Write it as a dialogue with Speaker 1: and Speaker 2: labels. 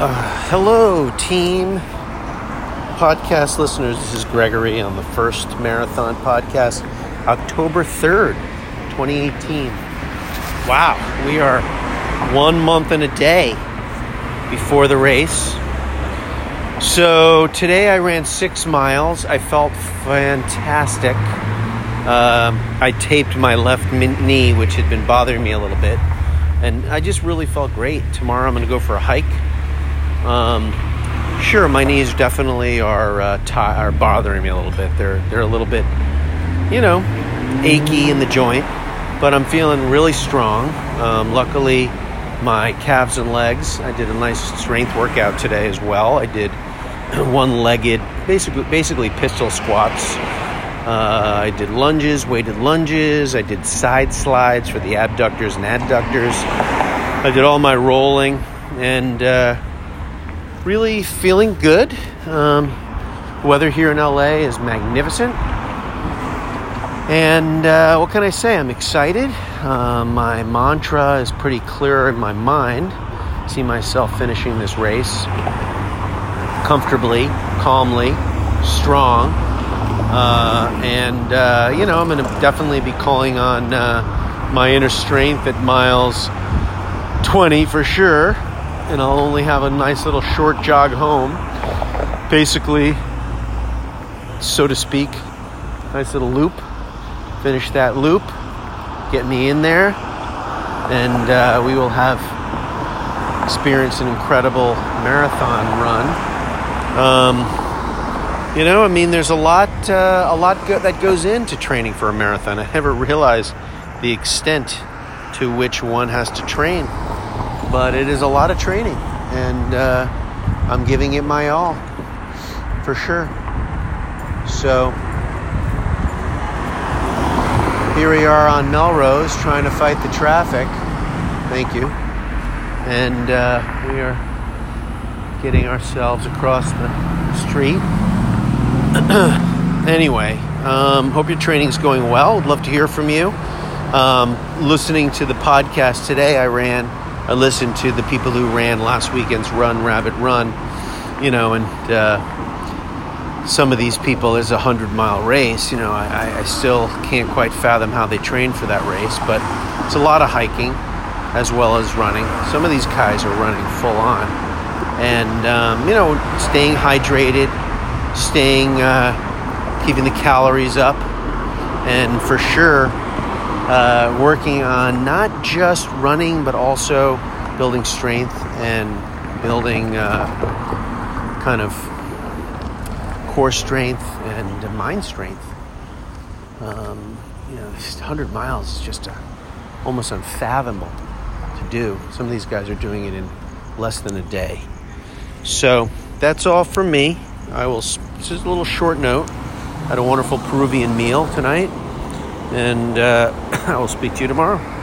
Speaker 1: Uh, hello, team podcast listeners. This is Gregory on the first marathon podcast, October 3rd, 2018. Wow, we are one month and a day before the race. So today I ran six miles. I felt fantastic. Um, I taped my left knee, which had been bothering me a little bit, and I just really felt great. Tomorrow I'm going to go for a hike um, sure, my knees definitely are uh, t- are bothering me a little bit. They're they're a little bit, you know, achy in the joint, but I'm feeling really strong. Um, luckily, my calves and legs. I did a nice strength workout today as well. I did one-legged, basically basically pistol squats. Uh, I did lunges, weighted lunges. I did side slides for the abductors and adductors. I did all my rolling and. Uh, really feeling good. Um, weather here in LA is magnificent. And uh, what can I say? I'm excited. Uh, my mantra is pretty clear in my mind. I see myself finishing this race comfortably, calmly, strong. Uh, and, uh, you know, I'm going to definitely be calling on uh, my inner strength at miles 20 for sure and I'll only have a nice little short jog home. Basically, so to speak, nice little loop. Finish that loop, get me in there, and uh, we will have experienced an incredible marathon run. Um, you know, I mean, there's a lot, uh, a lot go- that goes into training for a marathon. I never realized the extent to which one has to train but it is a lot of training, and uh, I'm giving it my all for sure. So here we are on Melrose trying to fight the traffic. Thank you. And uh, we are getting ourselves across the street. anyway, um, hope your training's going well. Would love to hear from you. Um, listening to the podcast today, I ran I listened to the people who ran last weekend's Run Rabbit Run, you know, and uh, some of these people is a hundred mile race. You know, I, I still can't quite fathom how they train for that race, but it's a lot of hiking as well as running. Some of these guys are running full on, and um, you know, staying hydrated, staying, uh, keeping the calories up, and for sure uh, working on not just running, but also building strength and building uh, kind of core strength and mind strength. Um, you know, 100 miles is just a, almost unfathomable to do. Some of these guys are doing it in less than a day. So that's all from me. I will. This is a little short note. Had a wonderful Peruvian meal tonight and uh, I will speak to you tomorrow.